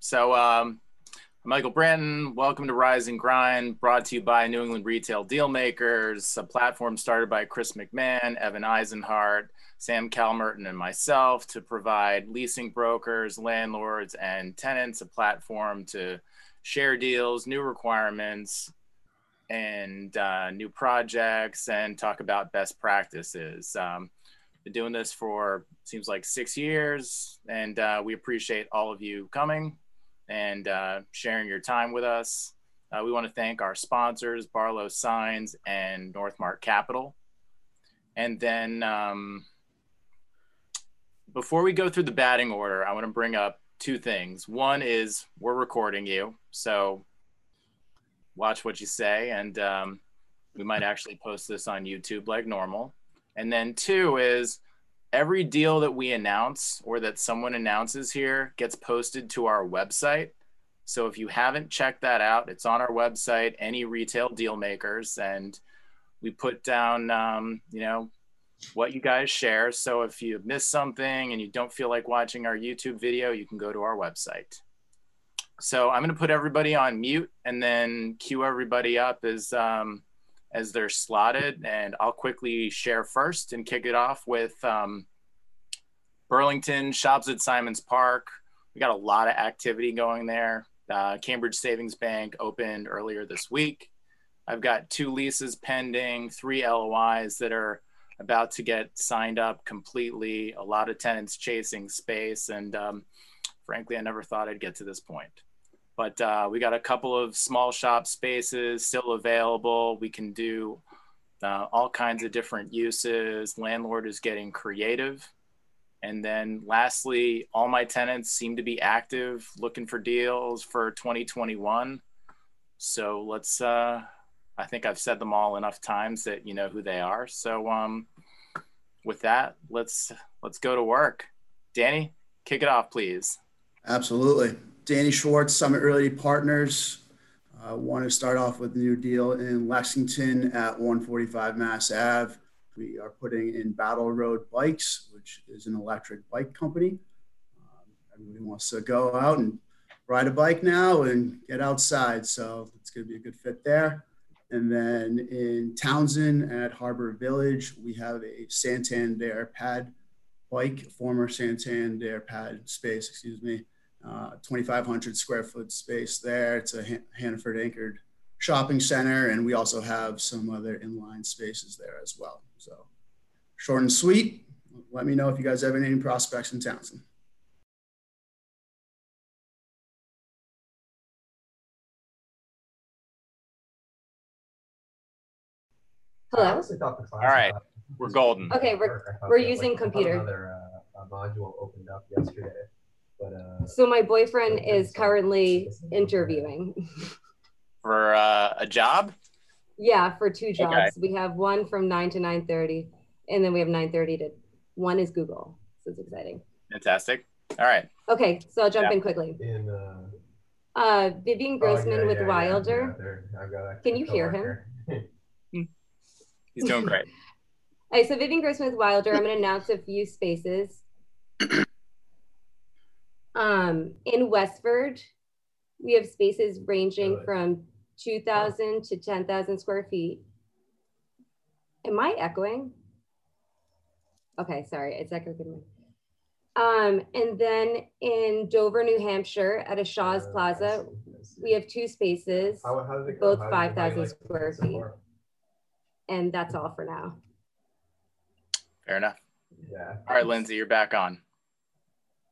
So, um, Michael Branton, welcome to Rise and Grind, brought to you by New England Retail Dealmakers, a platform started by Chris McMahon, Evan Eisenhart, Sam Calmerton, and myself to provide leasing brokers, landlords, and tenants a platform to share deals, new requirements, and uh, new projects, and talk about best practices. Um, been doing this for seems like six years, and uh, we appreciate all of you coming and uh, sharing your time with us. Uh, we want to thank our sponsors, Barlow Signs and Northmark Capital. And then um, before we go through the batting order, I want to bring up two things. One is we're recording you, so watch what you say, and um, we might actually post this on YouTube like normal. And then two is every deal that we announce or that someone announces here gets posted to our website. So if you haven't checked that out, it's on our website, any retail deal makers, and we put down, um, you know, what you guys share. So if you miss something and you don't feel like watching our YouTube video, you can go to our website. So I'm going to put everybody on mute and then cue everybody up as um, as they're slotted. And I'll quickly share first and kick it off with um, Burlington shops at Simons Park. We got a lot of activity going there. Uh, Cambridge Savings Bank opened earlier this week. I've got two leases pending, three LOIs that are about to get signed up completely. A lot of tenants chasing space, and um, frankly, I never thought I'd get to this point. But uh, we got a couple of small shop spaces still available. We can do uh, all kinds of different uses. Landlord is getting creative. And then lastly, all my tenants seem to be active looking for deals for 2021. So let's, uh, I think I've said them all enough times that you know who they are. So um, with that, let's, let's go to work. Danny, kick it off, please. Absolutely. Danny Schwartz, Summit Realty Partners. I uh, want to start off with a new deal in Lexington at 145 Mass Ave. We are putting in Battle Road Bikes, which is an electric bike company. Um, everybody wants to go out and ride a bike now and get outside, so it's going to be a good fit there. And then in Townsend at Harbor Village, we have a Santander pad bike, former Santander pad space, excuse me uh, 2,500 square foot space there. It's a Han- Hannaford anchored shopping center, and we also have some other inline spaces there as well. So, short and sweet. Let me know if you guys have any prospects in Townsend. Hello. All right, we're golden. Okay, we're we're using computer. Another uh, module opened up yesterday. But, uh, so my boyfriend is currently interviewing. For uh, a job? Yeah, for two jobs. Okay. We have one from nine to nine thirty, and then we have nine thirty to one is Google. So it's exciting. Fantastic. All right. Okay, so I'll jump yeah. in quickly. In uh, uh Vivian Grossman oh, yeah, with yeah, Wilder. Can you hear him? He's doing great. All right, so Vivian Grossman with Wilder. I'm going to announce a few spaces. Um, in Westford, we have spaces ranging from 2,000 to 10,000 square feet. Am I echoing? Okay, sorry, it's echoing. Um, and then in Dover, New Hampshire, at a Shaw's uh, Plaza, we have two spaces, how, how both 5,000 like square feet. And that's all for now. Fair enough. Yeah. All right, Lindsay, you're back on.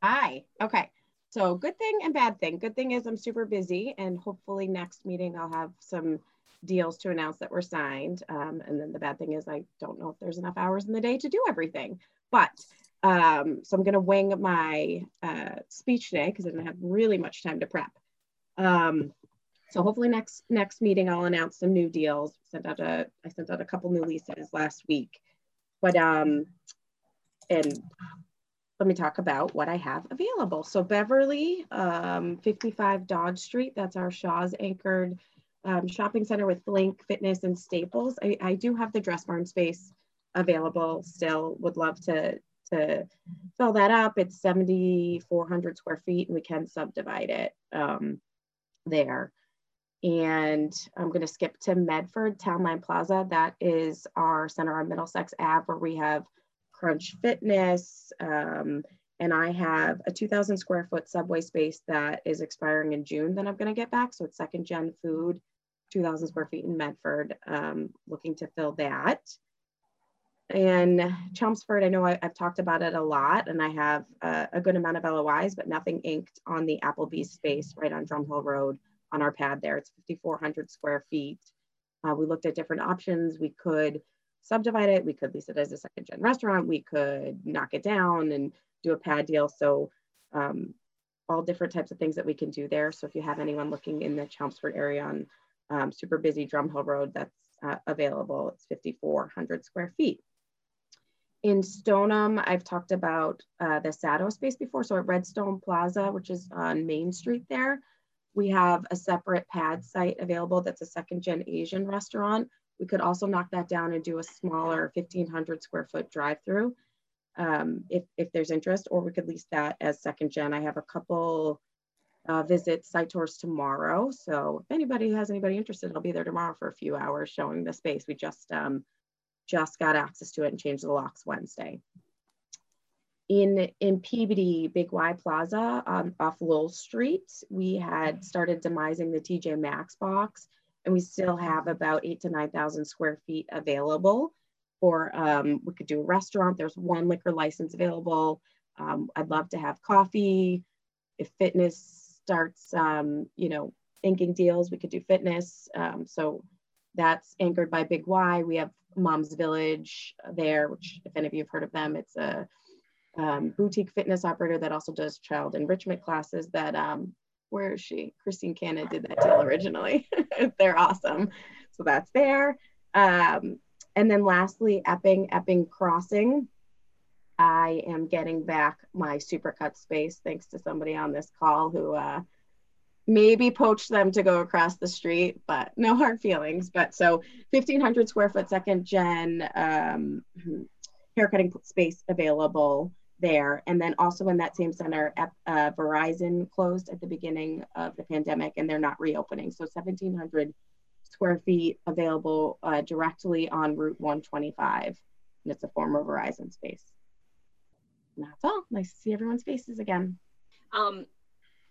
Hi. Okay. So good thing and bad thing. Good thing is I'm super busy and hopefully next meeting I'll have some deals to announce that were signed. Um, and then the bad thing is I don't know if there's enough hours in the day to do everything. But um, so I'm going to wing my uh, speech today because I didn't have really much time to prep. Um, so hopefully next next meeting I'll announce some new deals. Sent out a I sent out a couple new leases last week, but um, and let me talk about what I have available. So Beverly, um, 55 Dodge Street, that's our Shaw's anchored um, shopping center with Blink Fitness and Staples. I, I, do have the dress barn space available still, would love to, to fill that up. It's 7,400 square feet and we can subdivide it um, there. And I'm going to skip to Medford Townline Plaza. That is our center on Middlesex Ave where we have Crunch Fitness. Um, and I have a 2,000 square foot subway space that is expiring in June that I'm going to get back. So it's second gen food, 2,000 square feet in Medford, um, looking to fill that. And Chelmsford, I know I, have talked about it a lot and I have a, a, good amount of LOIs, but nothing inked on the Applebee's space right on Drumhill Road on our pad there. It's 5,400 square feet. Uh, we looked at different options. We could subdivide it. We could lease it as a second gen restaurant. We could knock it down and do a pad deal. So um, all different types of things that we can do there. So if you have anyone looking in the Chelmsford area on um, super busy Drumhill Road, that's uh, available. It's 5,400 square feet. In Stoneham, I've talked about uh, the Sado space before. So at Redstone Plaza, which is on Main Street there, we have a separate pad site available that's a second gen Asian restaurant. We could also knock that down and do a smaller 1500 square foot drive through um, if, if there's interest, or we could lease that as second gen. I have a couple uh, visits, site tours tomorrow. So if anybody has anybody interested, I'll be there tomorrow for a few hours showing the space. We just um, just got access to it and changed the locks Wednesday. In, in Peabody, Big Y Plaza um, off Lowell Street, we had started demising the TJ Maxx box and we still have about eight to 9,000 square feet available for, um, we could do a restaurant. There's one liquor license available. Um, I'd love to have coffee. If fitness starts, um, you know, inking deals, we could do fitness. Um, so that's anchored by Big Y. We have Mom's Village there, which if any of you have heard of them, it's a um, boutique fitness operator that also does child enrichment classes that, um, where is she? Christine Cannon did that deal originally. They're awesome. So that's there. Um, and then lastly, Epping, Epping Crossing. I am getting back my supercut space thanks to somebody on this call who uh, maybe poached them to go across the street, but no hard feelings. But so 1500 square foot second gen um, haircutting space available there. And then also in that same center, uh, Verizon closed at the beginning of the pandemic and they're not reopening. So 1700 square feet available uh, directly on Route 125. And it's a former Verizon space. And that's all. Nice to see everyone's faces again. Um,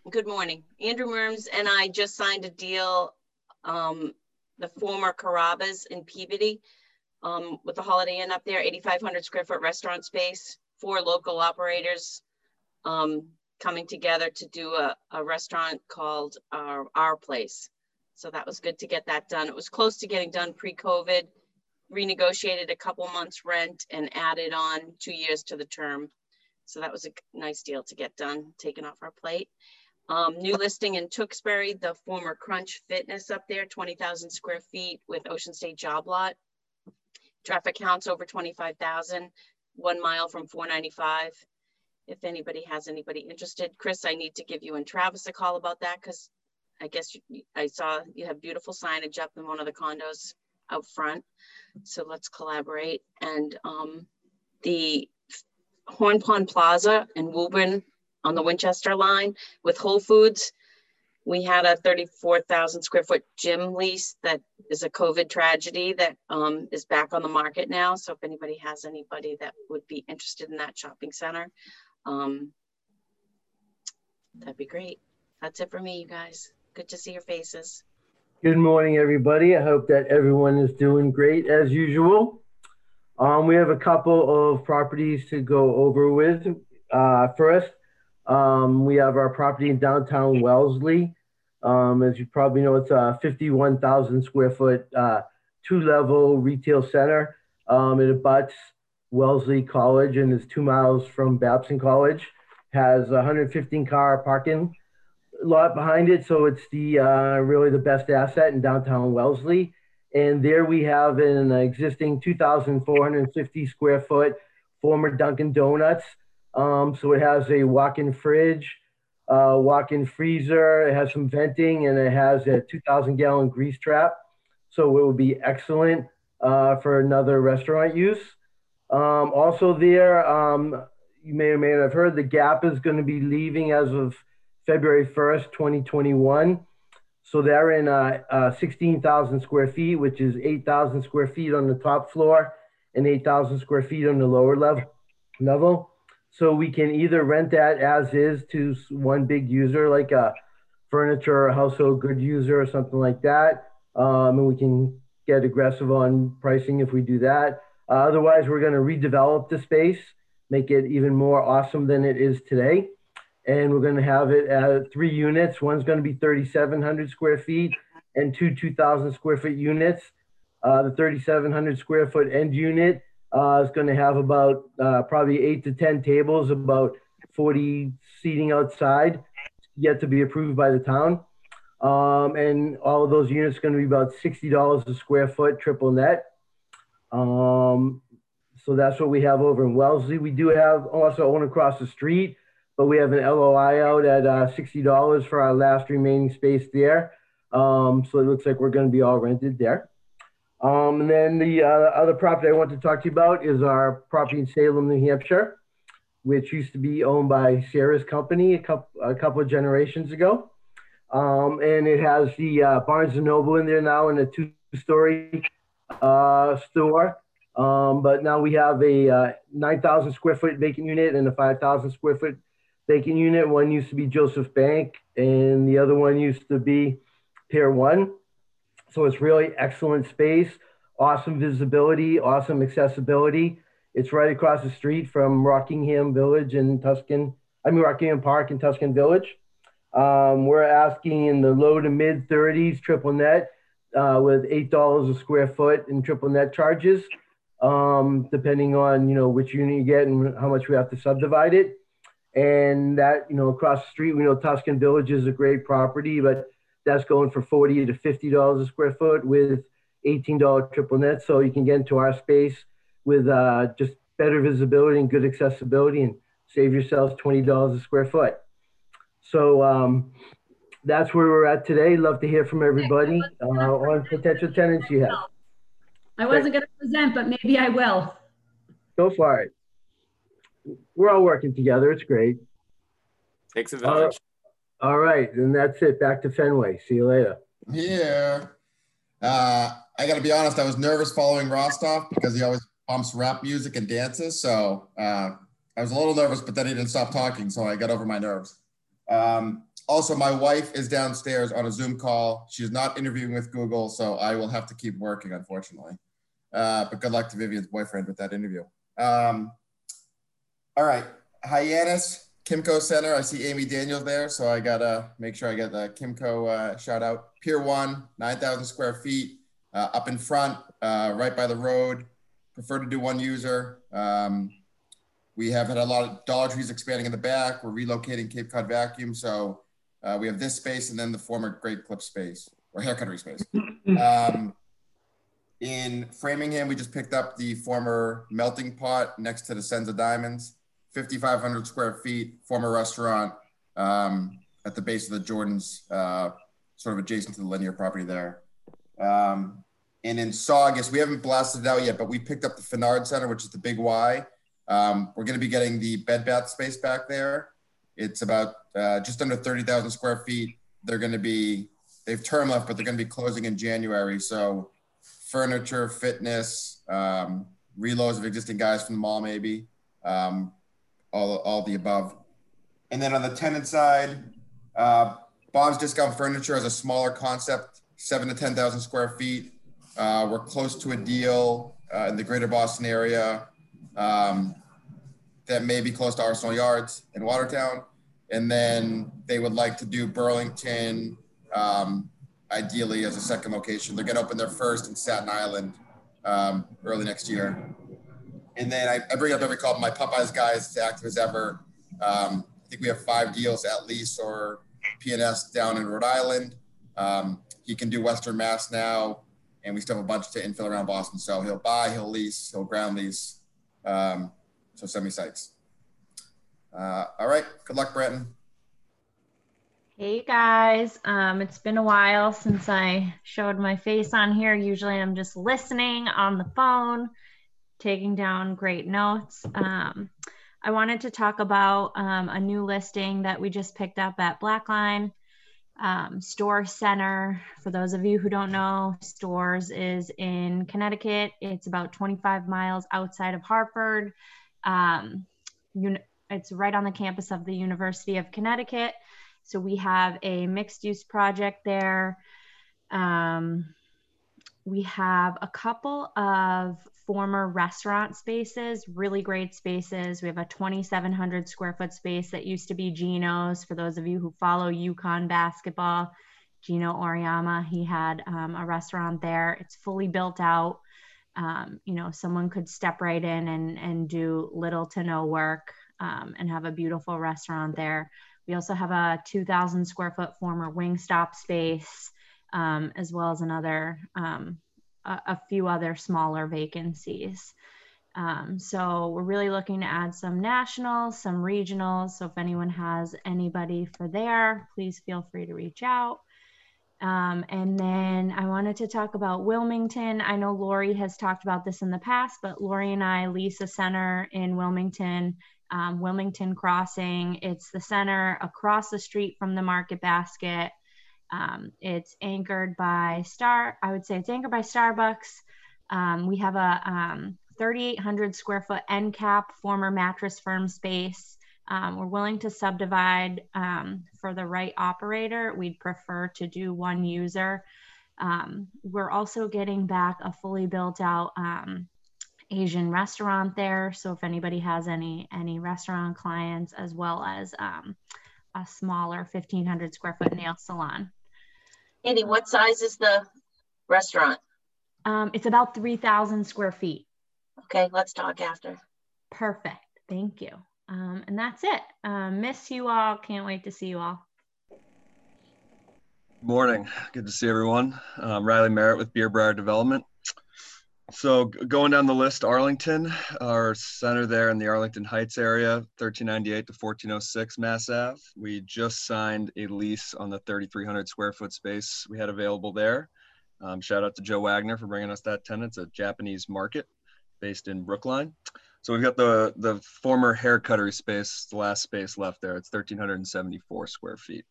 Good morning. Andrew Merms and I just signed a deal, um, the former Carrabba's in Peabody um, with the Holiday Inn up there, 8,500 square foot restaurant space, four local operators um, coming together to do a, a restaurant called our, our Place. So that was good to get that done. It was close to getting done pre-COVID, renegotiated a couple months rent and added on two years to the term. So that was a nice deal to get done, taken off our plate. Um, new listing in Tewksbury, the former Crunch Fitness up there, 20,000 square feet with Ocean State Job Lot. Traffic counts over 25,000, one mile from 495. If anybody has anybody interested, Chris, I need to give you and Travis a call about that because I guess you, I saw you have beautiful signage up in one of the condos out front. So let's collaborate. And um, the Horn Pond Plaza in Woburn on the Winchester line with Whole Foods. We had a 34,000 square foot gym lease that is a COVID tragedy that um, is back on the market now. So if anybody has anybody that would be interested in that shopping center, um, that'd be great. That's it for me, you guys. Good to see your faces. Good morning, everybody. I hope that everyone is doing great as usual. Um, we have a couple of properties to go over with. Uh, first, um, we have our property in downtown Wellesley. Um, as you probably know, it's a 51,000 square foot, uh, two level retail center. Um, it abuts Wellesley College and is two miles from Babson College. Has 115 car parking lot behind it, so it's the uh, really the best asset in downtown Wellesley. And there we have an existing 2,450 square foot former Dunkin' Donuts um, so it has a walk-in fridge, uh, walk-in freezer. It has some venting, and it has a 2,000 gallon grease trap. So it would be excellent uh, for another restaurant use. Um, also there, um, you may or may not have heard, the Gap is going to be leaving as of February 1st, 2021. So they're in uh, uh, 16,000 square feet, which is 8,000 square feet on the top floor and 8,000 square feet on the lower level. level. So we can either rent that as is to one big user, like a furniture or household good user or something like that. Um, and we can get aggressive on pricing if we do that. Uh, otherwise, we're going to redevelop the space, make it even more awesome than it is today. And we're going to have it at three units. One's going to be 3,700 square feet and two 2,000 square foot units. Uh, the 3,700 square foot end unit uh, is going to have about uh, probably eight to 10 tables, about 40 seating outside, yet to be approved by the town. Um, and all of those units are going to be about $60 a square foot, triple net. Um, so that's what we have over in Wellesley. We do have also one across the street, but we have an LOI out at uh, $60 for our last remaining space there. Um, so it looks like we're going to be all rented there. Um, and then the uh, other property I want to talk to you about is our property in Salem, New Hampshire, which used to be owned by Sarah's company a couple, a couple of generations ago. Um, and it has the uh, Barnes and Noble in there now in a two-story uh, store. Um, but now we have a uh, 9,000 square foot vacant unit and a 5,000 square foot vacant unit. One used to be Joseph Bank, and the other one used to be Pier One. So it's really excellent space, awesome visibility, awesome accessibility. It's right across the street from Rockingham Village and Tuscan, I mean Rockingham Park and Tuscan Village. Um, we're asking in the low to mid 30s triple net uh, with eight dollars a square foot in triple net charges, um, depending on you know which unit you get and how much we have to subdivide it. And that you know across the street, we know Tuscan Village is a great property, but that's going for 40 to 50 dollars a square foot with 18 dollar triple net. So you can get into our space with uh, just better visibility and good accessibility, and save yourselves 20 dollars a square foot. So um, that's where we're at today. Love to hear from everybody uh, on potential tenants you have. I wasn't going to present, but maybe I will. Go for it. We're all working together. It's great. Takes a village. All right, then that's it. Back to Fenway. See you later. Yeah. Uh, I got to be honest, I was nervous following Rostov because he always pumps rap music and dances. So uh, I was a little nervous, but then he didn't stop talking. So I got over my nerves. Um, also, my wife is downstairs on a Zoom call. She's not interviewing with Google, so I will have to keep working, unfortunately. Uh, but good luck to Vivian's boyfriend with that interview. Um, all right, Hyannis, Kimco Center. I see Amy Daniels there, so I gotta make sure I get the Kimco uh, shout out. Pier One, 9,000 square feet, uh, up in front, uh, right by the road. Prefer to do one user. Um, we have had a lot of Dollar Trees expanding in the back. We're relocating Cape Cod Vacuum, so uh, we have this space and then the former Great Clip space or haircuttery space. Um, in Framingham, we just picked up the former melting pot next to the Senza Diamonds, 5,500 square feet, former restaurant um, at the base of the Jordans, uh, sort of adjacent to the linear property there. Um, and in Saugus, we haven't blasted it out yet, but we picked up the Finard Center, which is the big Y. Um, we're going to be getting the Bed Bath space back there. It's about uh, just under 30,000 square feet. They're going to be, they've term left, but they're going to be closing in January. So furniture, fitness, um, reloads of existing guys from the mall, maybe, um, all, all the above. And then on the tenant side, uh, Bob's Discount Furniture has a smaller concept, seven to 10,000 square feet. Uh, we're close to a deal uh, in the greater Boston area um, that may be close to Arsenal Yards in Watertown. And then they would like to do Burlington, um, ideally as a second location. They're going to open their first in Staten Island um, early next year. And then I, I bring up every call. My Popeyes guy is as active as ever. Um, I think we have five deals at least or PNS down in Rhode Island. Um, he can do Western Mass now, and we still have a bunch to infill around Boston. So he'll buy, he'll lease, he'll ground lease. Um, so me sites. Uh, all right. Good luck, Brenton. Hey guys, um, it's been a while since I showed my face on here. Usually I'm just listening on the phone, taking down great notes. Um, I wanted to talk about um, a new listing that we just picked up at Blackline um, Storrs Center. For those of you who don't know, Storrs is in Connecticut. It's about 25 miles outside of Hartford. Um, it's right on the campus of the University of Connecticut. So we have a mixed use project there. Um, we have a couple of former restaurant spaces, really great spaces. We have a 2,700 square foot space that used to be Geno's. For those of you who follow UConn basketball, Geno Auriemma, he had um, a restaurant there. It's fully built out. Um, you know, someone could step right in and, and do little to no work um, and have a beautiful restaurant there. We also have a 2,000 square foot former Wingstop space, um, as well as another um, a, a few other smaller vacancies. Um, so we're really looking to add some nationals, some regionals. So if anyone has anybody for there, please feel free to reach out. Um, and then I wanted to talk about Wilmington. I know Lori has talked about this in the past, but Lori and I lease a center in Wilmington, um, Wilmington Crossing. It's the center across the street from the Market Basket. Um, it's anchored by Star. I would say it's anchored by Starbucks. Um, we have a um, 3,800 square foot end cap, former mattress firm space. Um, we're willing to subdivide um, for the right operator. We'd prefer to do one user. Um, we're also getting back a fully built out Asian restaurant there. So if anybody has any any restaurant clients, as well as a smaller 1500 square foot nail salon. Andy, what size is the restaurant? Um, it's about 3,000 square feet. Okay, let's talk after. Perfect. Thank you. Um, and that's it. Um, miss you all. Can't wait to see you all. Morning. Good to see everyone. Um, Riley Merritt with Beer Briar Development. So going down the list, Arlington, our center there in the Arlington Heights area, 1398 to 1406 Mass Ave. We just signed a lease on the 3,300 square foot space we had available there. Um, shout out to Joe Wagner for bringing us that tenant. It's a Japanese market based in Brookline. So we've got the the former hair cuttery space, the last space left there. It's 1,374 square feet.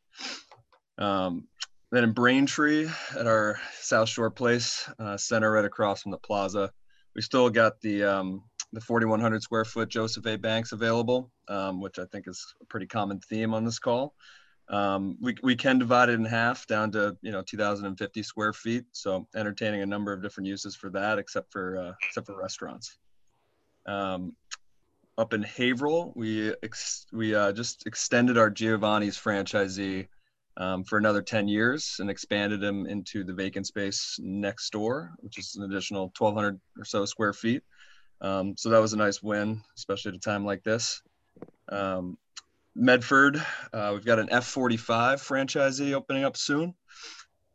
Um, then in Braintree at our South Shore Place uh, center, right across from the plaza, we still got the um, the 4,100 square foot Joseph A. Banks available, um, which I think is a pretty common theme on this call. Um, we, we can divide it in half down to you know 2,050 square feet, so entertaining a number of different uses for that, except for uh, except for restaurants. Um, up in Haverhill, we we uh, just extended our Giovanni's franchisee um, for another 10 years and expanded them into the vacant space next door, which is an additional 1,200 or so square feet. Um, so that was a nice win, especially at a time like this. Um, Medford, uh, we've got an F45 franchisee opening up soon.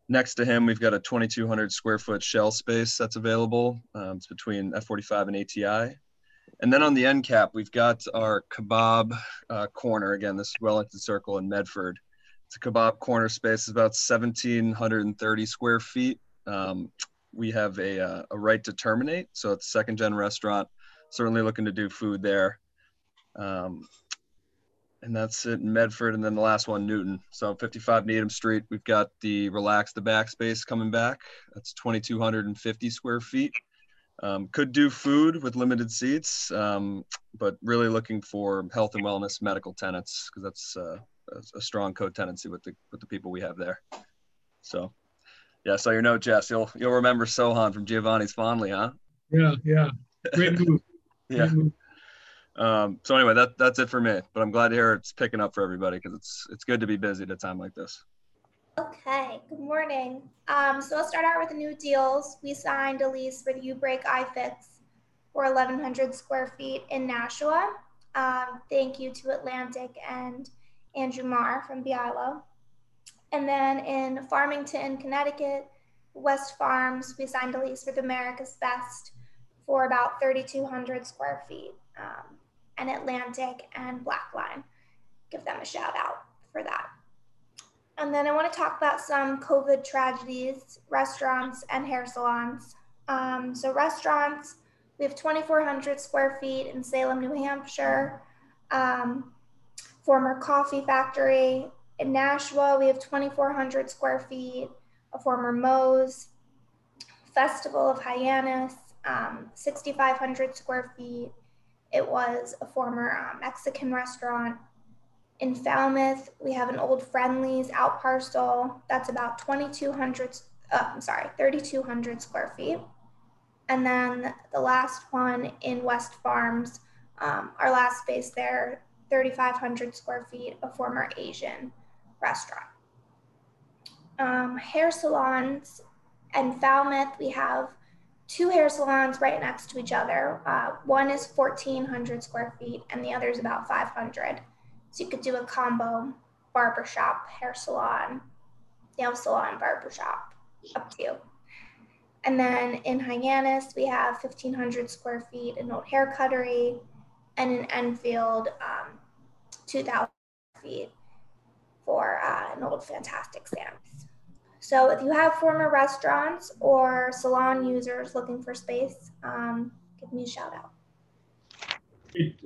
Next to him, we've got a 2,200 square foot shell space that's available. Um, it's between F45 and ATI. And then on the end cap, we've got our kebab uh, corner. Again, this Wellington Circle in Medford. A kebab corner space. It's about 1,730 square feet. Um, we have a, uh, a right to terminate. So it's a second gen restaurant. Certainly looking to do food there. Um, and that's it in Medford. And then the last one, Newton. So 55 Needham Street, we've got the Relax the Back space coming back. That's 2,250 square feet. Um, could do food with limited seats, um, but really looking for health and wellness medical tenants because that's uh, a, a strong co-tenancy with the with the people we have there. So, yeah. So your note, Jess. You'll you'll remember Sohan from Giovanni's fondly, huh? Yeah, yeah. Great move. yeah. Great move. Um, so anyway, that that's it for me. But I'm glad to hear it's picking up for everybody because it's it's good to be busy at a time like this. Okay, good morning. Um, so I'll start out with the new deals. We signed a lease for the uBreakiFix for 1,100 square feet in Nashua. Um, thank you to Atlantic and Andrew Marr from BILO. And then in Farmington, Connecticut, West Farms, we signed a lease with America's Best for about 3,200 square feet. Um, and Atlantic and Blackline, give them a shout out for that. And then I want to talk about some COVID tragedies, restaurants and hair salons. Um, so restaurants, we have 2,400 square feet in Salem, New Hampshire. Um, former coffee factory in Nashua, we have 2,400 square feet. A former Moe's, Festival of Hyannis, um, 6,500 square feet. It was a former uh, Mexican restaurant. In Falmouth, we have an old Friendly's out parcel that's about 2,200, uh, I'm sorry, 3,200 square feet. And then the last one in West Farms, um, our last space there, 3,500 square feet, a former Asian restaurant. Um, hair salons and Falmouth, we have two hair salons right next to each other. Uh, one is 1,400 square feet and the other is about 500. So you could do a combo barbershop, hair salon, nail salon, barbershop, up to you. And then in Hyannis, we have 1,500 square feet, an old hair cuttery, and in Enfield, um, 2,000 feet for uh, an old Fantastic Sam's. So if you have former restaurants or salon users looking for space, um, give me a shout out.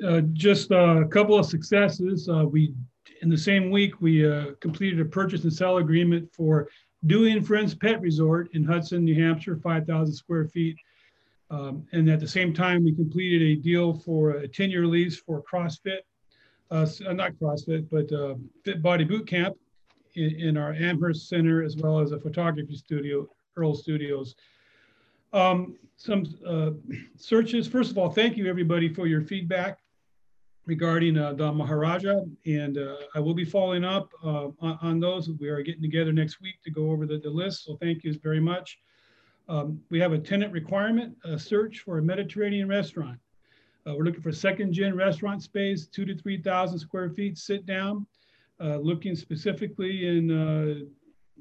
Uh, just a couple of successes. Uh, we, in the same week, we uh, completed a purchase and sell agreement for Dewey and Friends Pet Resort in Hudson, New Hampshire, 5,000 square feet. Um, and at the same time, we completed a deal for a 10-year lease for CrossFit, uh, not CrossFit, but uh, Fit Body Boot Camp in, in, our Amherst Center, as well as a photography studio, Earl Studios. Um, some uh, searches. First of all, thank you everybody for your feedback regarding uh, the Maharaja, and uh, I will be following up uh, on, on, those. We are getting together next week to go over the, the list, so thank you very much. Um, we have a tenant requirement, a search for a Mediterranean restaurant. Uh, we're looking for second gen restaurant space, two to 3,000 square feet, sit down, uh, looking specifically in, uh,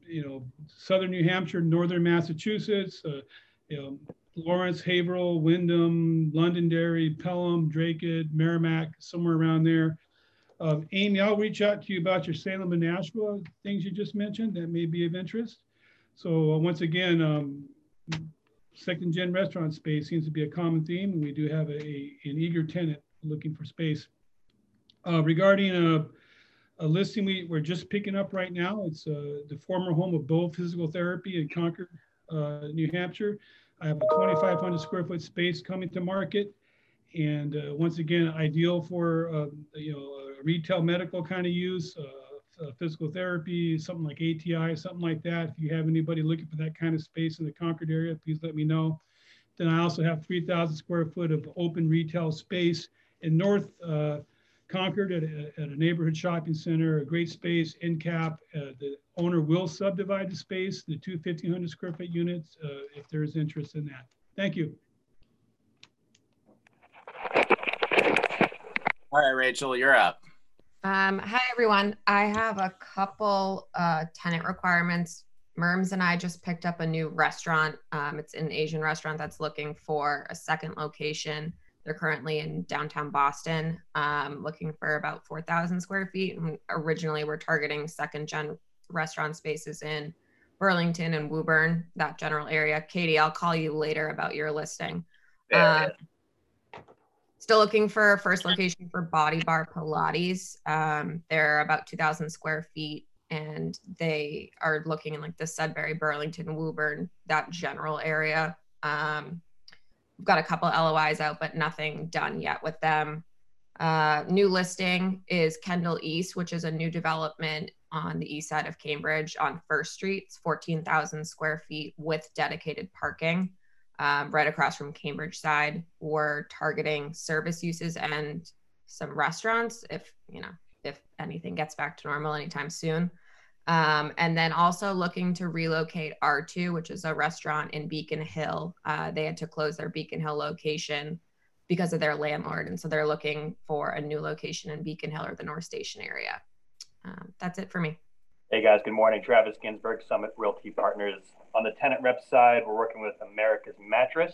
you know, Southern New Hampshire, Northern Massachusetts, you know, Lawrence, Haverhill, Windham, Londonderry, Pelham, Dracut, Merrimack, somewhere around there. Um, Amy, I'll reach out to you about your Salem and Nashua things you just mentioned that may be of interest. So uh, once again, um, second gen restaurant space seems to be a common theme, we do have a, an eager tenant looking for space. Uh, regarding a, a, listing we, we're just picking up right now, it's uh, the former home of Bow Physical Therapy in Concord, uh, New Hampshire. I have a 2,500 square foot space coming to market. And uh, once again, ideal for, uh, you know, retail medical kind of use, uh, physical therapy, something like ATI, something like that. If you have anybody looking for that kind of space in the Concord area, please let me know. Then I also have 3,000 square foot of open retail space in North uh, Concord at a, at a, neighborhood shopping center, a great space, in cap. Uh, the owner will subdivide the space, the two 1,500 square foot units, uh, if there is interest in that. Thank you. All right, Rachel, you're up. Um, hi, everyone. I have a couple uh, tenant requirements. Merms and I just picked up a new restaurant. Um, it's an Asian restaurant that's looking for a second location. They're currently in downtown Boston, um, looking for about 4,000 square feet. And originally, we're targeting second gen restaurant spaces in Burlington and Woburn, that general area. Katie, I'll call you later about your listing. Yeah. Um, still looking for a first location for Body Bar Pilates. Um, they're about 2,000 square feet and they are looking in like the Sudbury, Burlington, Woburn, that general area. Um, we've got a couple LOIs out, but nothing done yet with them. Uh, new listing is Kendall East, which is a new development on the east side of Cambridge on First Street. It's 14,000 square feet with dedicated parking um, right across from CambridgeSide. We're targeting service uses and some restaurants if, you know, if anything gets back to normal anytime soon. Um, and then also looking to relocate R2, which is a restaurant in Beacon Hill. Uh, they had to close their Beacon Hill location because of their landlord. And so they're looking for a new location in Beacon Hill or the North Station area. Um, that's it for me. Hey guys, good morning. Travis Ginsburg, Summit Realty Partners. On the tenant rep side, we're working with America's Mattress,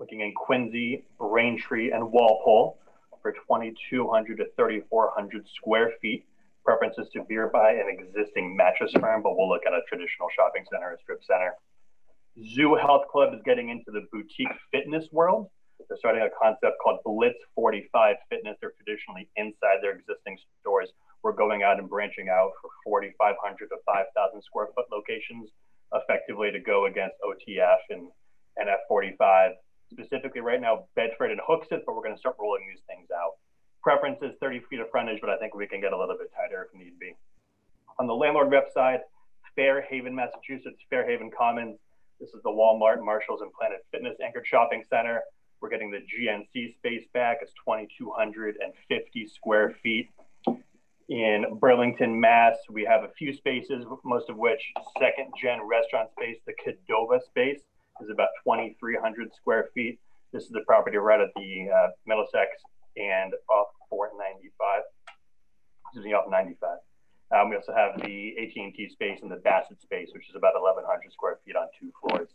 looking in Quincy, Braintree, and Walpole for 2,200 to 3,400 square feet. Preferences to beer by an existing mattress firm, but we'll look at a traditional shopping center, a strip center. Zoo Health Club is getting into the boutique fitness world. They're starting a concept called Blitz 45 Fitness. They're traditionally inside their existing stores. We're going out and branching out for 4,500 to 5,000 square foot locations, effectively to go against OTF and, and F45. Specifically, right now, Bedford and Hooksett, but we're going to start rolling these things out. Preference is 30 feet of frontage, but I think we can get a little bit tighter if need be. On the landlord website, Fairhaven, Massachusetts, Fairhaven Commons. This is the Walmart, Marshalls, and Planet Fitness anchored shopping center. We're getting the GNC space back. It's 2,250 square feet. In Burlington, Mass, we have a few spaces, most of which second gen restaurant space. The Cadova space is about 2,300 square feet. This is the property right at the uh, Middlesex and off 495. Excuse me, off 95. Um, we also have the AT&T space and the Bassett space, which is about 1,100 square feet on two floors.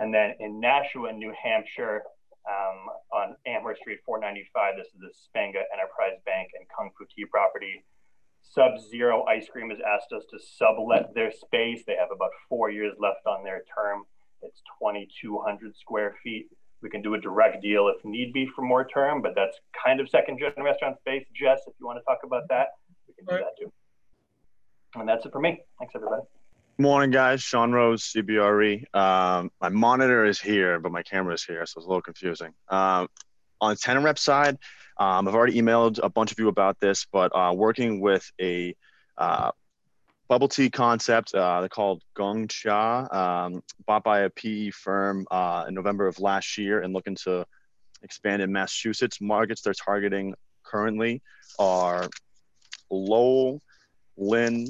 And then in Nashua, New Hampshire, um, on Amherst Street 495, this is the Spenga Enterprise Bank and Kung Fu Tea property. Sub Zero Ice Cream has asked us to sublet their space. They have about four years left on their term. It's 2,200 square feet. We can do a direct deal if need be for more term, but that's kind of second gen restaurant space. Jess, if you want to talk about that, we can do that too. And that's it for me. Thanks, everybody. Morning, guys. Sean Rose, CBRE. Um, my monitor is here, but my camera is here, so it's a little confusing. Um, on the tenant rep side, um, I've already emailed a bunch of you about this, but uh, working with a uh, bubble tea concept, uh, they're called Gong Cha, um, bought by a PE firm uh, in November of last year and looking to expand in Massachusetts. Markets they're targeting currently are Lowell, Lynn,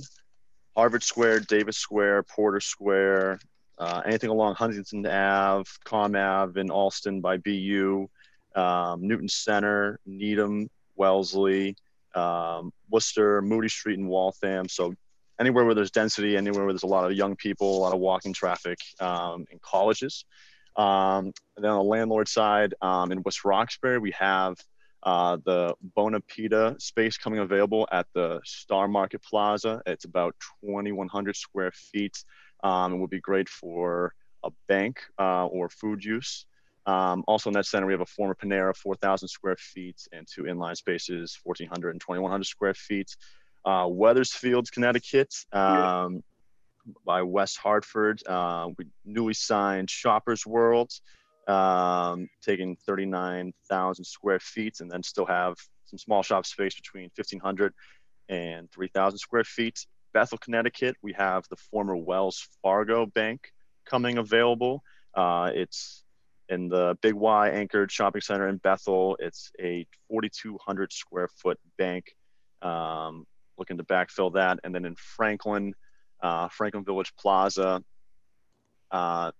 Harvard Square, Davis Square, Porter Square, uh, anything along Huntington Ave, Comm Ave in Allston by BU, um, Newton Center, Needham, Wellesley, um, Worcester, Moody Street, and Waltham. So anywhere where there's density, anywhere where there's a lot of young people, a lot of walking traffic, um, in colleges. Um, and then on the landlord side, um, in West Roxbury, we have uh, the Bonapita space coming available at the Star Market Plaza. It's about 2,100 square feet um, and would be great for a bank uh, or food use. Um, also in that center, we have a former Panera, 4,000 square feet, and two inline spaces, 1,400 and 2,100 square feet. Uh, Wethersfield, Connecticut, um, by West Hartford. Uh, we newly signed Shoppers World um, taking 39,000 square feet, and then still have some small shop space between 1,500 and 3,000 square feet. Bethel, Connecticut, we have the former Wells Fargo Bank coming available. Uh, it's in the Big Y anchored shopping center in Bethel. It's a 4,200 square foot bank. Um, looking to backfill that. And then in Franklin, uh, Franklin Village Plaza, uh,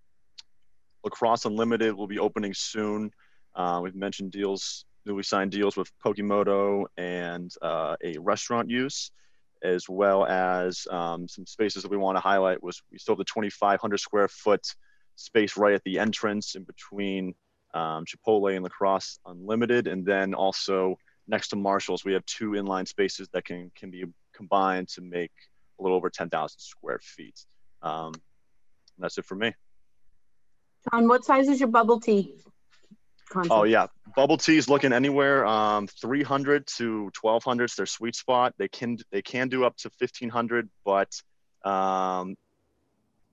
Lacrosse Unlimited will be opening soon. Uh, we've mentioned deals, newly signed deals with Pokemoto and uh, a restaurant use, as well as um, some spaces that we want to highlight. Was we still have the 2,500 square foot space right at the entrance in between um, Chipotle and Lacrosse Unlimited, and then also next to Marshalls, we have two inline spaces that can can be combined to make a little over 10,000 square feet. Um, that's it for me. John, what size is your bubble tea? Concept? Oh yeah, bubble tea is looking anywhere um, 300 to 1200 is their sweet spot. They can they can do up to 1500, but um,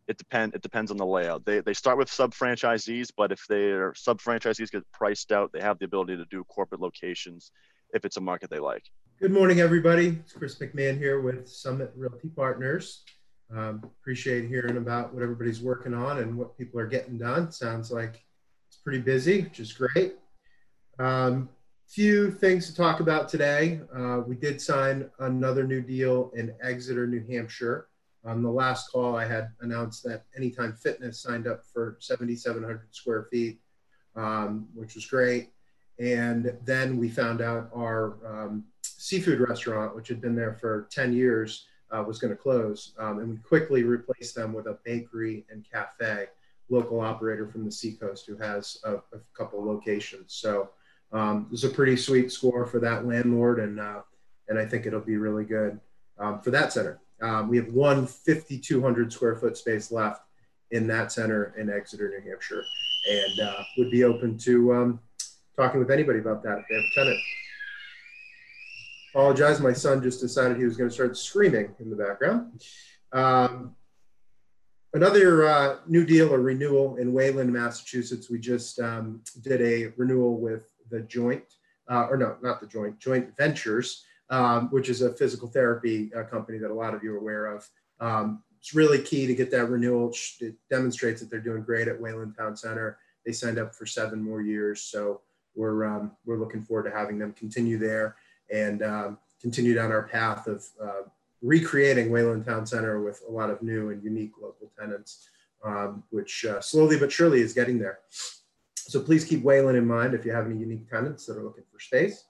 it depend it depends on the layout. They they start with sub franchisees, but if their sub franchisees get priced out, they have the ability to do corporate locations if it's a market they like. Good morning, everybody. It's Chris McMahon here with Summit Realty Partners. Um, appreciate hearing about what everybody's working on and what people are getting done. Sounds like it's pretty busy, which is great. Um, few things to talk about today. Uh, we did sign another new deal in Exeter, New Hampshire. On the last call, I had announced that Anytime Fitness signed up for 7,700 square feet, um, which was great. And then we found out our um, seafood restaurant, which had been there for 10 years, uh, was going to close. Um, and we quickly replaced them with a bakery and cafe, local operator from the seacoast who has a, a couple locations. So um, this is a pretty sweet score for that landlord, and uh, and I think it'll be really good um, for that center. Um, we have one 5,200 square foot space left in that center in Exeter, New Hampshire, and uh, would be open to um, talking with anybody about that if they have a tenant. Apologize, my son just decided he was going to start screaming in the background. Um, another uh, new deal or renewal in Wayland, Massachusetts. We just um, did a renewal with the Joint, uh, or no, not the Joint, Joint Ventures, um, which is a physical therapy uh, company that a lot of you are aware of. Um, it's really key to get that renewal. It demonstrates that they're doing great at Wayland Town Center. They signed up for seven more years, so we're um, we're looking forward to having them continue there and um, continue down our path of uh, recreating Wayland Town Center with a lot of new and unique local tenants, um, which uh, slowly but surely is getting there. So please keep Wayland in mind if you have any unique tenants that are looking for space.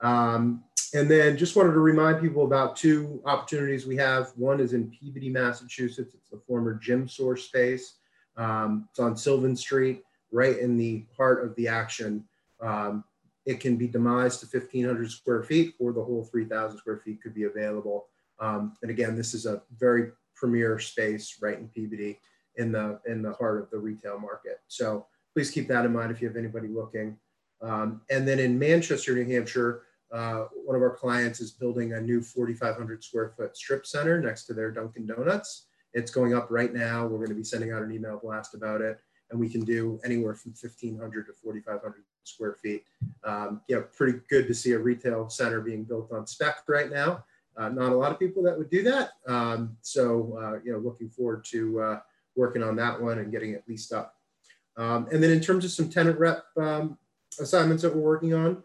Um, and then just wanted to remind people about two opportunities we have. One is in Peabody, Massachusetts. It's the former Gym Source space. Um, it's on Sylvan Street, right in the heart of the action. Um, it can be demised to 1,500 square feet or the whole 3,000 square feet could be available. Um, and again, this is a very premier space right in Peabody in the, in the heart of the retail market. So please keep that in mind if you have anybody looking. Um, and then in Manchester, New Hampshire, uh, one of our clients is building a new 4,500 square foot strip center next to their Dunkin' Donuts. It's going up right now. We're going to be sending out an email blast about it, and we can do anywhere from 1,500 to 4,500 square feet. Um, pretty good to see a retail center being built on spec right now. Uh, not a lot of people that would do that. Um, so, uh, you know, looking forward to uh, working on that one and getting it leased up. Um, and then in terms of some tenant rep um, assignments that we're working on,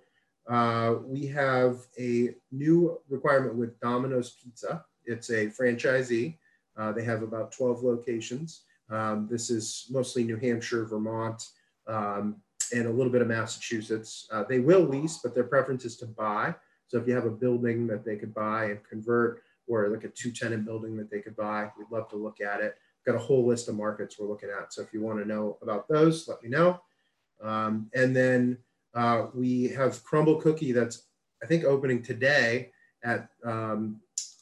uh, we have a new requirement with Domino's Pizza. It's a franchisee. Uh, they have about 12 locations. Um, this is mostly New Hampshire, Vermont, um, and a little bit of Massachusetts. Uh, they will lease, but their preference is to buy. So if you have a building that they could buy and convert, or like a two tenant building that they could buy, we'd love to look at it. Got a whole list of markets we're looking at. So if you want to know about those, let me know. Um, and then uh, we have Crumbl Cookie that's, I think, opening today at um,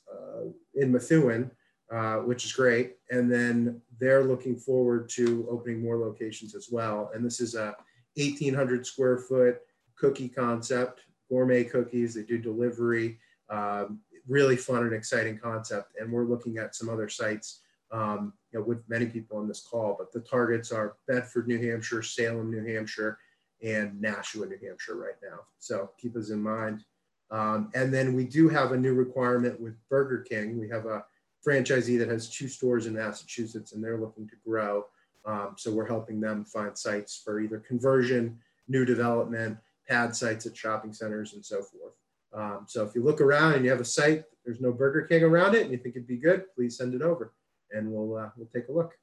uh, in Methuen, uh, which is great. And then they're looking forward to opening more locations as well. And this is a 1,800 square foot cookie concept, gourmet cookies. They do delivery. Um, really fun and exciting concept. And we're looking at some other sites um, you know, with many people on this call, but the targets are Bedford, New Hampshire, Salem, New Hampshire, and Nashua, New Hampshire right now. So keep us in mind. Um, and then we do have a new requirement with Burger King. We have a franchisee that has two stores in Massachusetts and they're looking to grow. Um, so we're helping them find sites for either conversion, new development, pad sites at shopping centers, and so forth. Um, so if you look around and you have a site, there's no Burger King around it, and you think it'd be good, please send it over, and we'll uh, we'll take a look.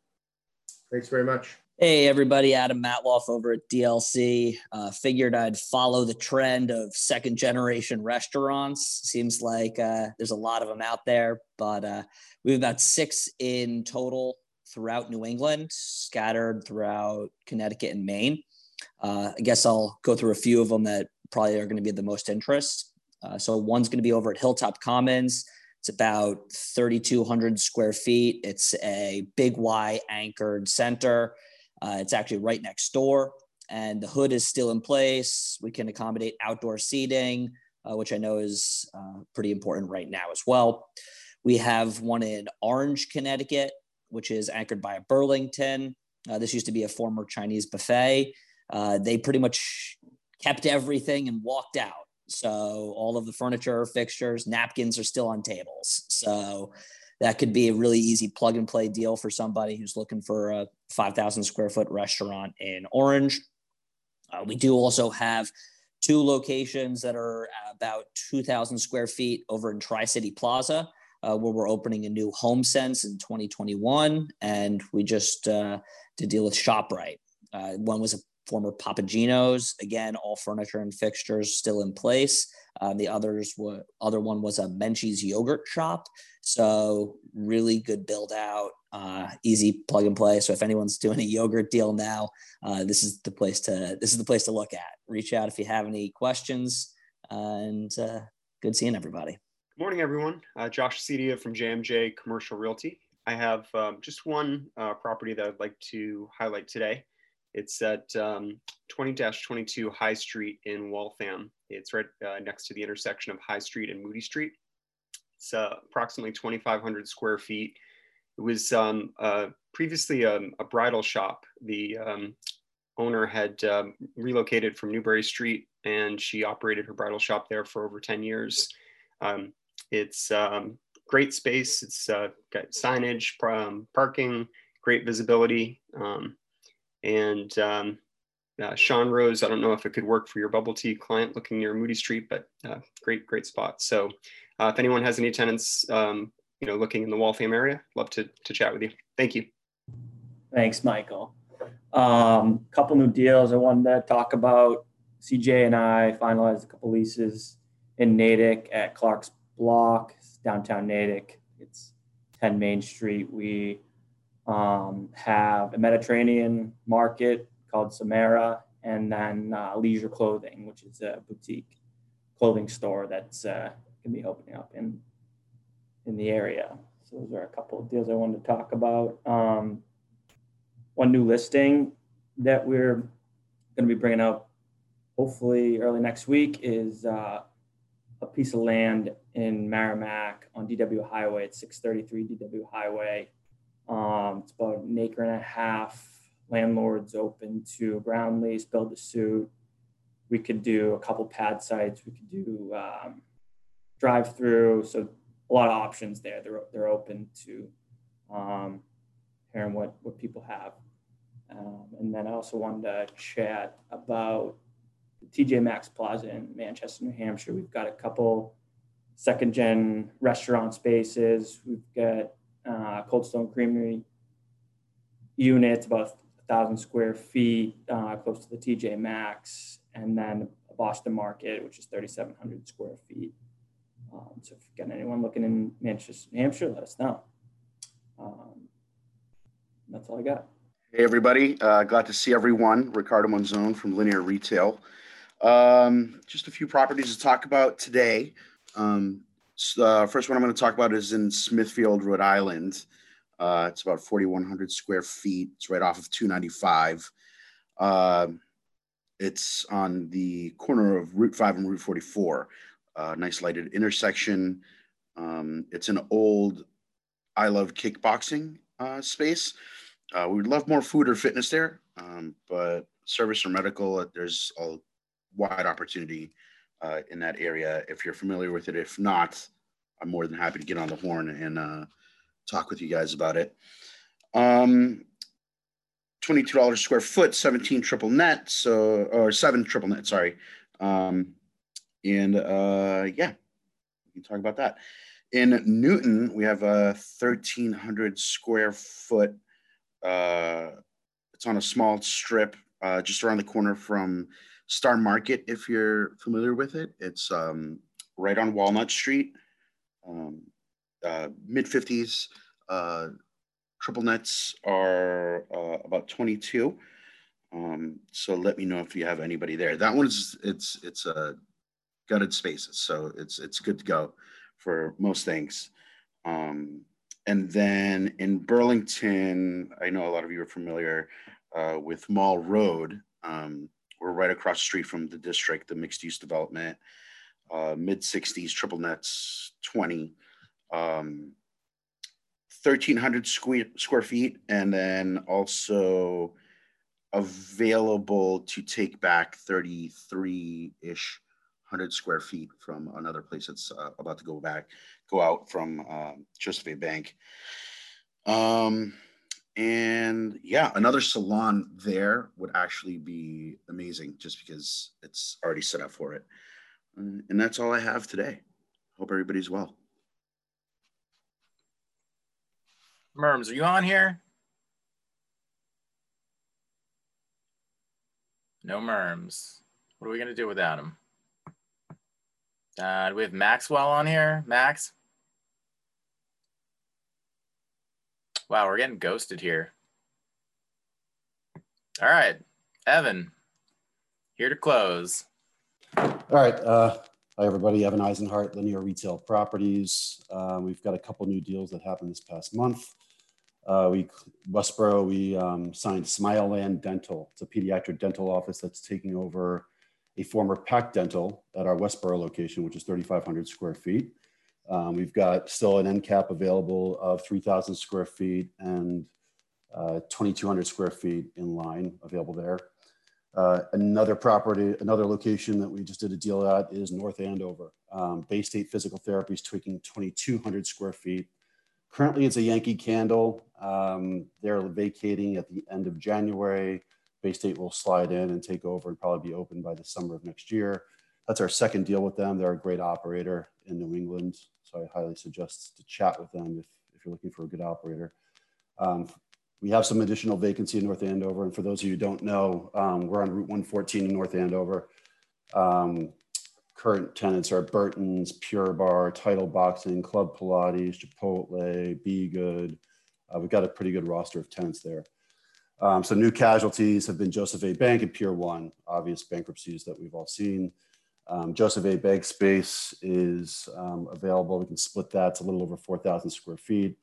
Thanks very much. Hey, everybody, Adam Matloff over at DLC. Uh, figured I'd follow the trend of second generation restaurants. Seems like uh, there's a lot of them out there, but uh, we have about six in total throughout New England, scattered throughout Connecticut and Maine. Uh, I guess I'll go through a few of them that probably are going to be the most interest. Uh, so one's going to be over at Hilltop Commons. It's about 3,200 square feet. It's a big Y anchored center. Uh, it's actually right next door, and the hood is still in place. We can accommodate outdoor seating, uh, which I know is uh, pretty important right now as well. We have one in Orange, Connecticut, which is anchored by a Burlington. Uh, this used to be a former Chinese buffet. Uh, they pretty much kept everything and walked out. So all of the furniture, fixtures, napkins are still on tables. So that could be a really easy plug and play deal for somebody who's looking for a 5,000 square foot restaurant in Orange. Uh, we do also have two locations that are about 2,000 square feet over in Tri City Plaza, uh, where we're opening a new HomeSense in 2021. And we just uh, deal with ShopRite. Uh, one was a former Papa Gino's. Again, all furniture and fixtures still in place. Um, the others were other one was a Menchie's yogurt shop. So really good build out, uh, easy plug and play. So if anyone's doing a yogurt deal now, uh, this is the place to this is the place to look at. Reach out if you have any questions, and uh, good seeing everybody. Good morning, everyone. Uh, Josh Cedia from JMJ Commercial Realty. I have um, just one uh, property that I'd like to highlight today. It's at um, 20-22 High Street in Waltham. It's right uh, next to the intersection of High Street and Moody Street. It's uh, approximately 2,500 square feet. It was um, uh, previously um, a bridal shop. The um, owner had um, relocated from Newbury Street and she operated her bridal shop there for over 10 years. Um, it's great space. It's uh, got signage, parking, great visibility. Um, and um, uh, Sean Rose, I don't know if it could work for your bubble tea client looking near Moody Street, but uh, great, great spot. So uh, if anyone has any tenants, um, you know, looking in the Waltham area, love to, to chat with you. Thank you. Thanks, Michael. Um, couple new deals I wanted to talk about. CJ and I finalized a couple leases in Natick at Clark's Block, downtown Natick. It's 10 Main Street. We um, have a Mediterranean market called Samara, and then uh, Leisure Clothing, which is a boutique clothing store that's uh, going to be opening up in in the area. So those are a couple of deals I wanted to talk about. Um, one new listing that we're going to be bringing up hopefully early next week is uh, a piece of land in Merrimack on DW Highway. It's 633 DW Highway. Um, it's about an acre and a half. Landlords open to ground lease, build a suit. We could do a couple pad sites. We could do um, drive through. So a lot of options there. They're, they're open to um, hearing what, what people have. Um, and then I also wanted to chat about TJ Maxx Plaza in Manchester, New Hampshire. We've got a couple second gen restaurant spaces. We've got uh, Cold Stone Creamery units, about a thousand square feet, uh, close to the TJ Maxx, and then Boston Market, which is 3,700 square feet. Um, so if you've got anyone looking in Manchester, New Hampshire, let us know. Um, that's all I got. Hey, everybody. Uh, glad to see everyone. Ricardo Monzone from Linear Retail. Um, just a few properties to talk about today. Um, uh, first one I'm going to talk about is in Smithfield, Rhode Island. Uh, it's about 4,100 square feet. It's right off of 295. Uh, it's on the corner of Route 5 and Route 44. Uh, nice lighted intersection. Um, it's an old I Love Kickboxing uh, space. We would love more food or fitness there, um, but service or medical, there's a wide opportunity uh, in that area. If you're familiar with it, if not, I'm more than happy to get on the horn and uh, talk with you guys about it. Um, $22 square foot, 17 triple net, so or seven triple net, sorry. Um, and uh, yeah, we can talk about that. In Newton, we have a 1,300 square foot. Uh, it's on a small strip uh, just around the corner from Star Market, if you're familiar with it. It's um, right on Walnut Street, um, uh, mid 50s. Uh, triple nets are uh, about 22. Um, so let me know if you have anybody there. That one's it's it's a gutted spaces, so it's it's good to go for most things. Um, and then in Burlington, I know a lot of you are familiar uh, with Mall Road. Um, we're right across the street from the district, the mixed use development, uh, mid 60s, triple nets 20, um, 1,300 square, square feet, and then also available to take back 33 ish 100 square feet from another place that's uh, about to go back, go out from um, Chesapeake Bank. Um, and yeah, another salon there would actually be amazing just because it's already set up for it. Uh, and that's all I have today. Hope everybody's well. Merms, are you on here? No Merms. What are we going to do without him? Uh, do we have Maxwell on here? Max? Wow, we're getting ghosted here. All right, Evan, here to close. All right. Uh, hi, everybody. Evan Eisenhart, Linear Retail Properties. Uh, we've got a couple new deals that happened this past month. Uh, we Westboro, we um, signed Smileland Dental. It's a pediatric dental office that's taking over a former Pac Dental at our Westboro location, which is 3,500 square feet. Um, we've got still an end cap available of 3,000 square feet and uh, 2,200 square feet in line available there. Uh, another property, another location that we just did a deal at is North Andover. Um, Bay State Physical Therapy is tweaking 2,200 square feet. Currently, it's a Yankee Candle. Um, they're vacating at the end of January. Bay State will slide in and take over and probably be open by the summer of next year. That's our second deal with them. They're a great operator in New England, so I highly suggest to chat with them if, if you're looking for a good operator. Um, we have some additional vacancy in North Andover. And for those of you who don't know, um, we're on Route 114 in North Andover. Um, current tenants are Burton's, Pure Barre, Title Boxing, Club Pilates, Chipotle, Be Good. Uh, we've got a pretty good roster of tenants there. Um, so new casualties have been Joseph A. Bank and Pier One, obvious bankruptcies that we've all seen. Um, Joseph A. Bank space is um, available. We can split that. It's a little over 4,000 square feet.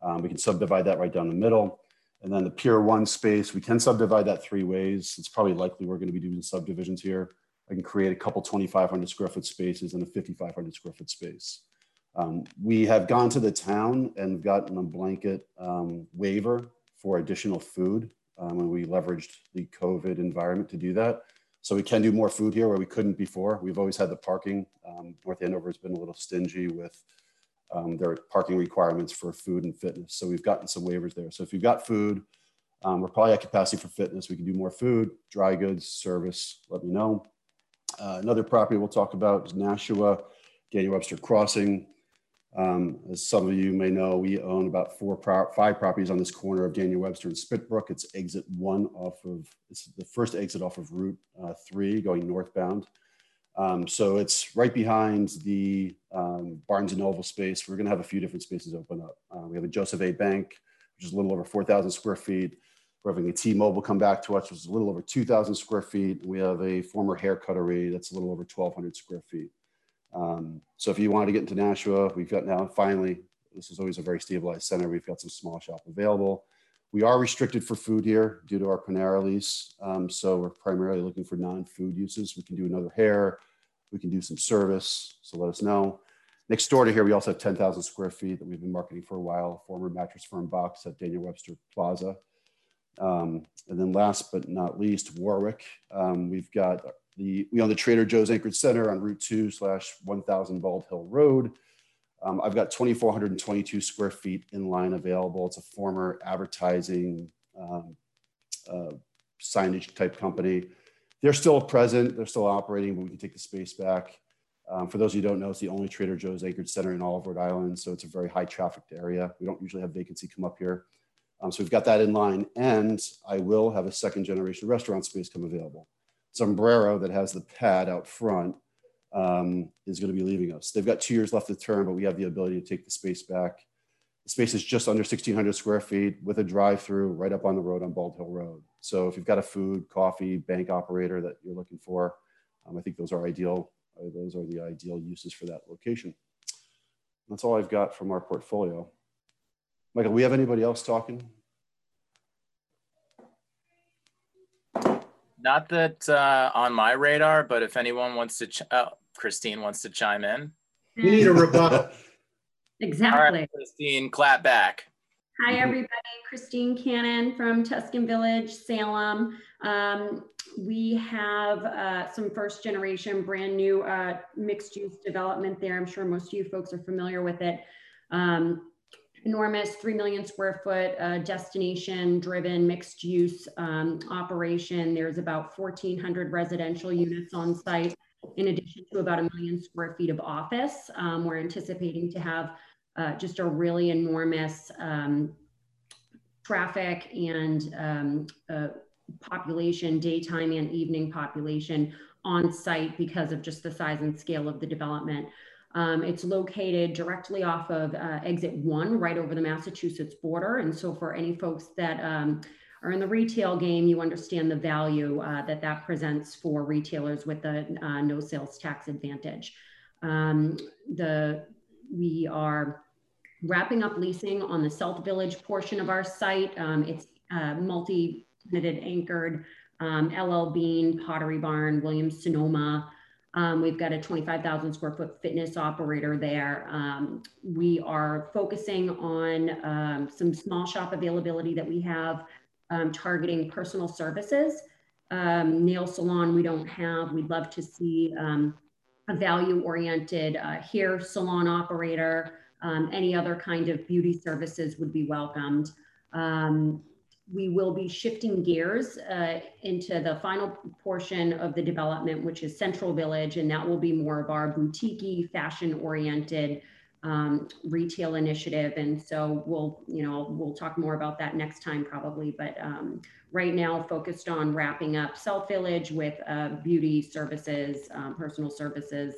Um, we can subdivide that right down the middle. And then the Pier 1 space, we can subdivide that three ways. It's probably likely we're going to be doing subdivisions here. I can create a couple 2,500 square foot spaces and a 5,500 square foot space. Um, we have gone to the town and gotten a blanket um, waiver for additional food. Um, and we leveraged the COVID environment to do that. So we can do more food here where we couldn't before. We've always had the parking. Um, North Andover has been a little stingy with um, there are parking requirements for food and fitness. So we've gotten some waivers there. So if you've got food, um, we're probably at capacity for fitness. We can do more food, dry goods, service, let me know. Uh, another property we'll talk about is Nashua, Daniel Webster Crossing. Um, as some of you may know, we own about four, pro five properties on this corner of Daniel Webster and Spitbrook. It's exit one off of, it's the first exit off of Route uh, three going northbound. Um, so it's right behind the um, Barnes and Noble space. We're going to have a few different spaces open up. Uh, we have a Joseph A. Bank, which is a little over 4,000 square feet. We're having a T-Mobile come back to us, which is a little over 2,000 square feet. We have a former hair cuttery that's a little over 1,200 square feet. Um, so if you want to get into Nashua, we've got now finally, this is always a very stabilized center. We've got some small shop available. We are restricted for food here due to our Panera lease. Um, so we're primarily looking for non-food uses. We can do another hair. We can do some service. So let us know. Next door to here, we also have 10,000 square feet that we've been marketing for a while, former mattress firm box at Daniel Webster Plaza. Um, and then last but not least, Warwick. Um, we've got the, we own the Trader Joe's Anchorage Center on Route 2 slash 1000 Bald Hill Road. Um, I've got 2,422 square feet in line available. It's a former advertising um, uh, signage type company. They're still present, they're still operating, but we can take the space back. Um, for those of you who don't know, it's the only Trader Joe's Anchorage Center in all of Rhode Island, so it's a very high trafficked area. We don't usually have vacancy come up here. Um, so we've got that in line, and I will have a second generation restaurant space come available. Sombrero that has the pad out front um, is going to be leaving us. They've got two years left of term, but we have the ability to take the space back. The space is just under 1,600 square feet with a drive-through right up on the road on Bald Hill Road. So if you've got a food, coffee, bank operator that you're looking for, um, I think those are ideal. Uh, those are the ideal uses for that location. That's all I've got from our portfolio. Michael, we have anybody else talking? Not that uh, on my radar, but if anyone wants to, ch- oh, Christine wants to chime in. We need a rebuttal. Exactly. All right, Christine, clap back. Hi, everybody. Christine Cannon from Tuscan Village, Salem. Um, we have uh, some first generation, brand new uh, mixed use development there. I'm sure most of you folks are familiar with it. Um, enormous 3 million square foot uh, destination driven mixed use um, operation. There's about 1,400 residential units on site, in addition to about a million square feet of office. Um, we're anticipating to have uh, just a really enormous um, traffic and um, uh, population, daytime and evening population on site because of just the size and scale of the development. Um, it's located directly off of uh, exit one, right over the Massachusetts border. And so for any folks that um, are in the retail game, you understand the value uh, that that presents for retailers with the uh, no sales tax advantage. Um, the we are wrapping up leasing on the South Village portion of our site. Um, it's uh, multi-tenanted anchored um, LL Bean, Pottery Barn, Williams Sonoma. Um, we've got a 25,000 square foot fitness operator there. Um, we are focusing on um, some small shop availability that we have um, targeting personal services. Nail salon we don't have. We'd love to see a value oriented uh, hair salon operator. Any other kind of beauty services would be welcomed. Um, we will be shifting gears uh, into the final portion of the development, which is Central Village, and that will be more of our boutique fashion oriented um, retail initiative. And so we'll, you know, we'll talk more about that next time probably, but um, right now focused on wrapping up South Village with uh, beauty services, um, personal services,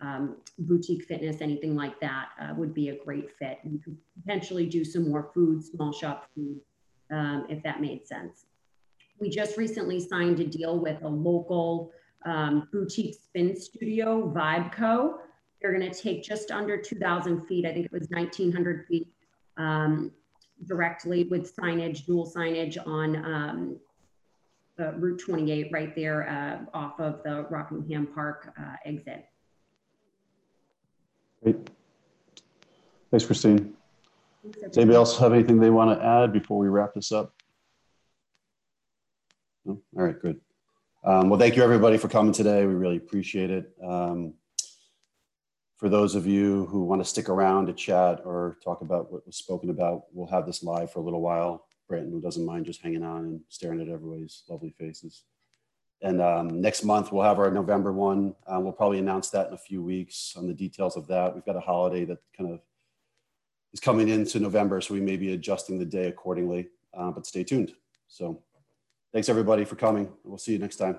um, boutique fitness, anything like that uh, would be a great fit. We could potentially do some more food, small shop food um, if that made sense. We just recently signed a deal with a local um, boutique spin studio, Vibe Co. They're going to take just under 2,000 feet. I think it was 1,900 feet um, directly with signage, dual signage on um, uh, Route 28 right there uh, off of the Rockingham Park uh, exit. Great. Thanks, Christine. Does anybody else have anything they want to add before we wrap this up? No? All right, good. Um, well, thank you everybody for coming today. We really appreciate it. Um, for those of you who want to stick around to chat or talk about what was spoken about, we'll have this live for a little while. Brandon who doesn't mind just hanging on and staring at everybody's lovely faces. And um, next month, we'll have our November one. Uh, we'll probably announce that in a few weeks on the details of that. We've got a holiday that kind of is coming into November, so we may be adjusting the day accordingly, uh, but stay tuned. So thanks everybody for coming. We'll see you next time.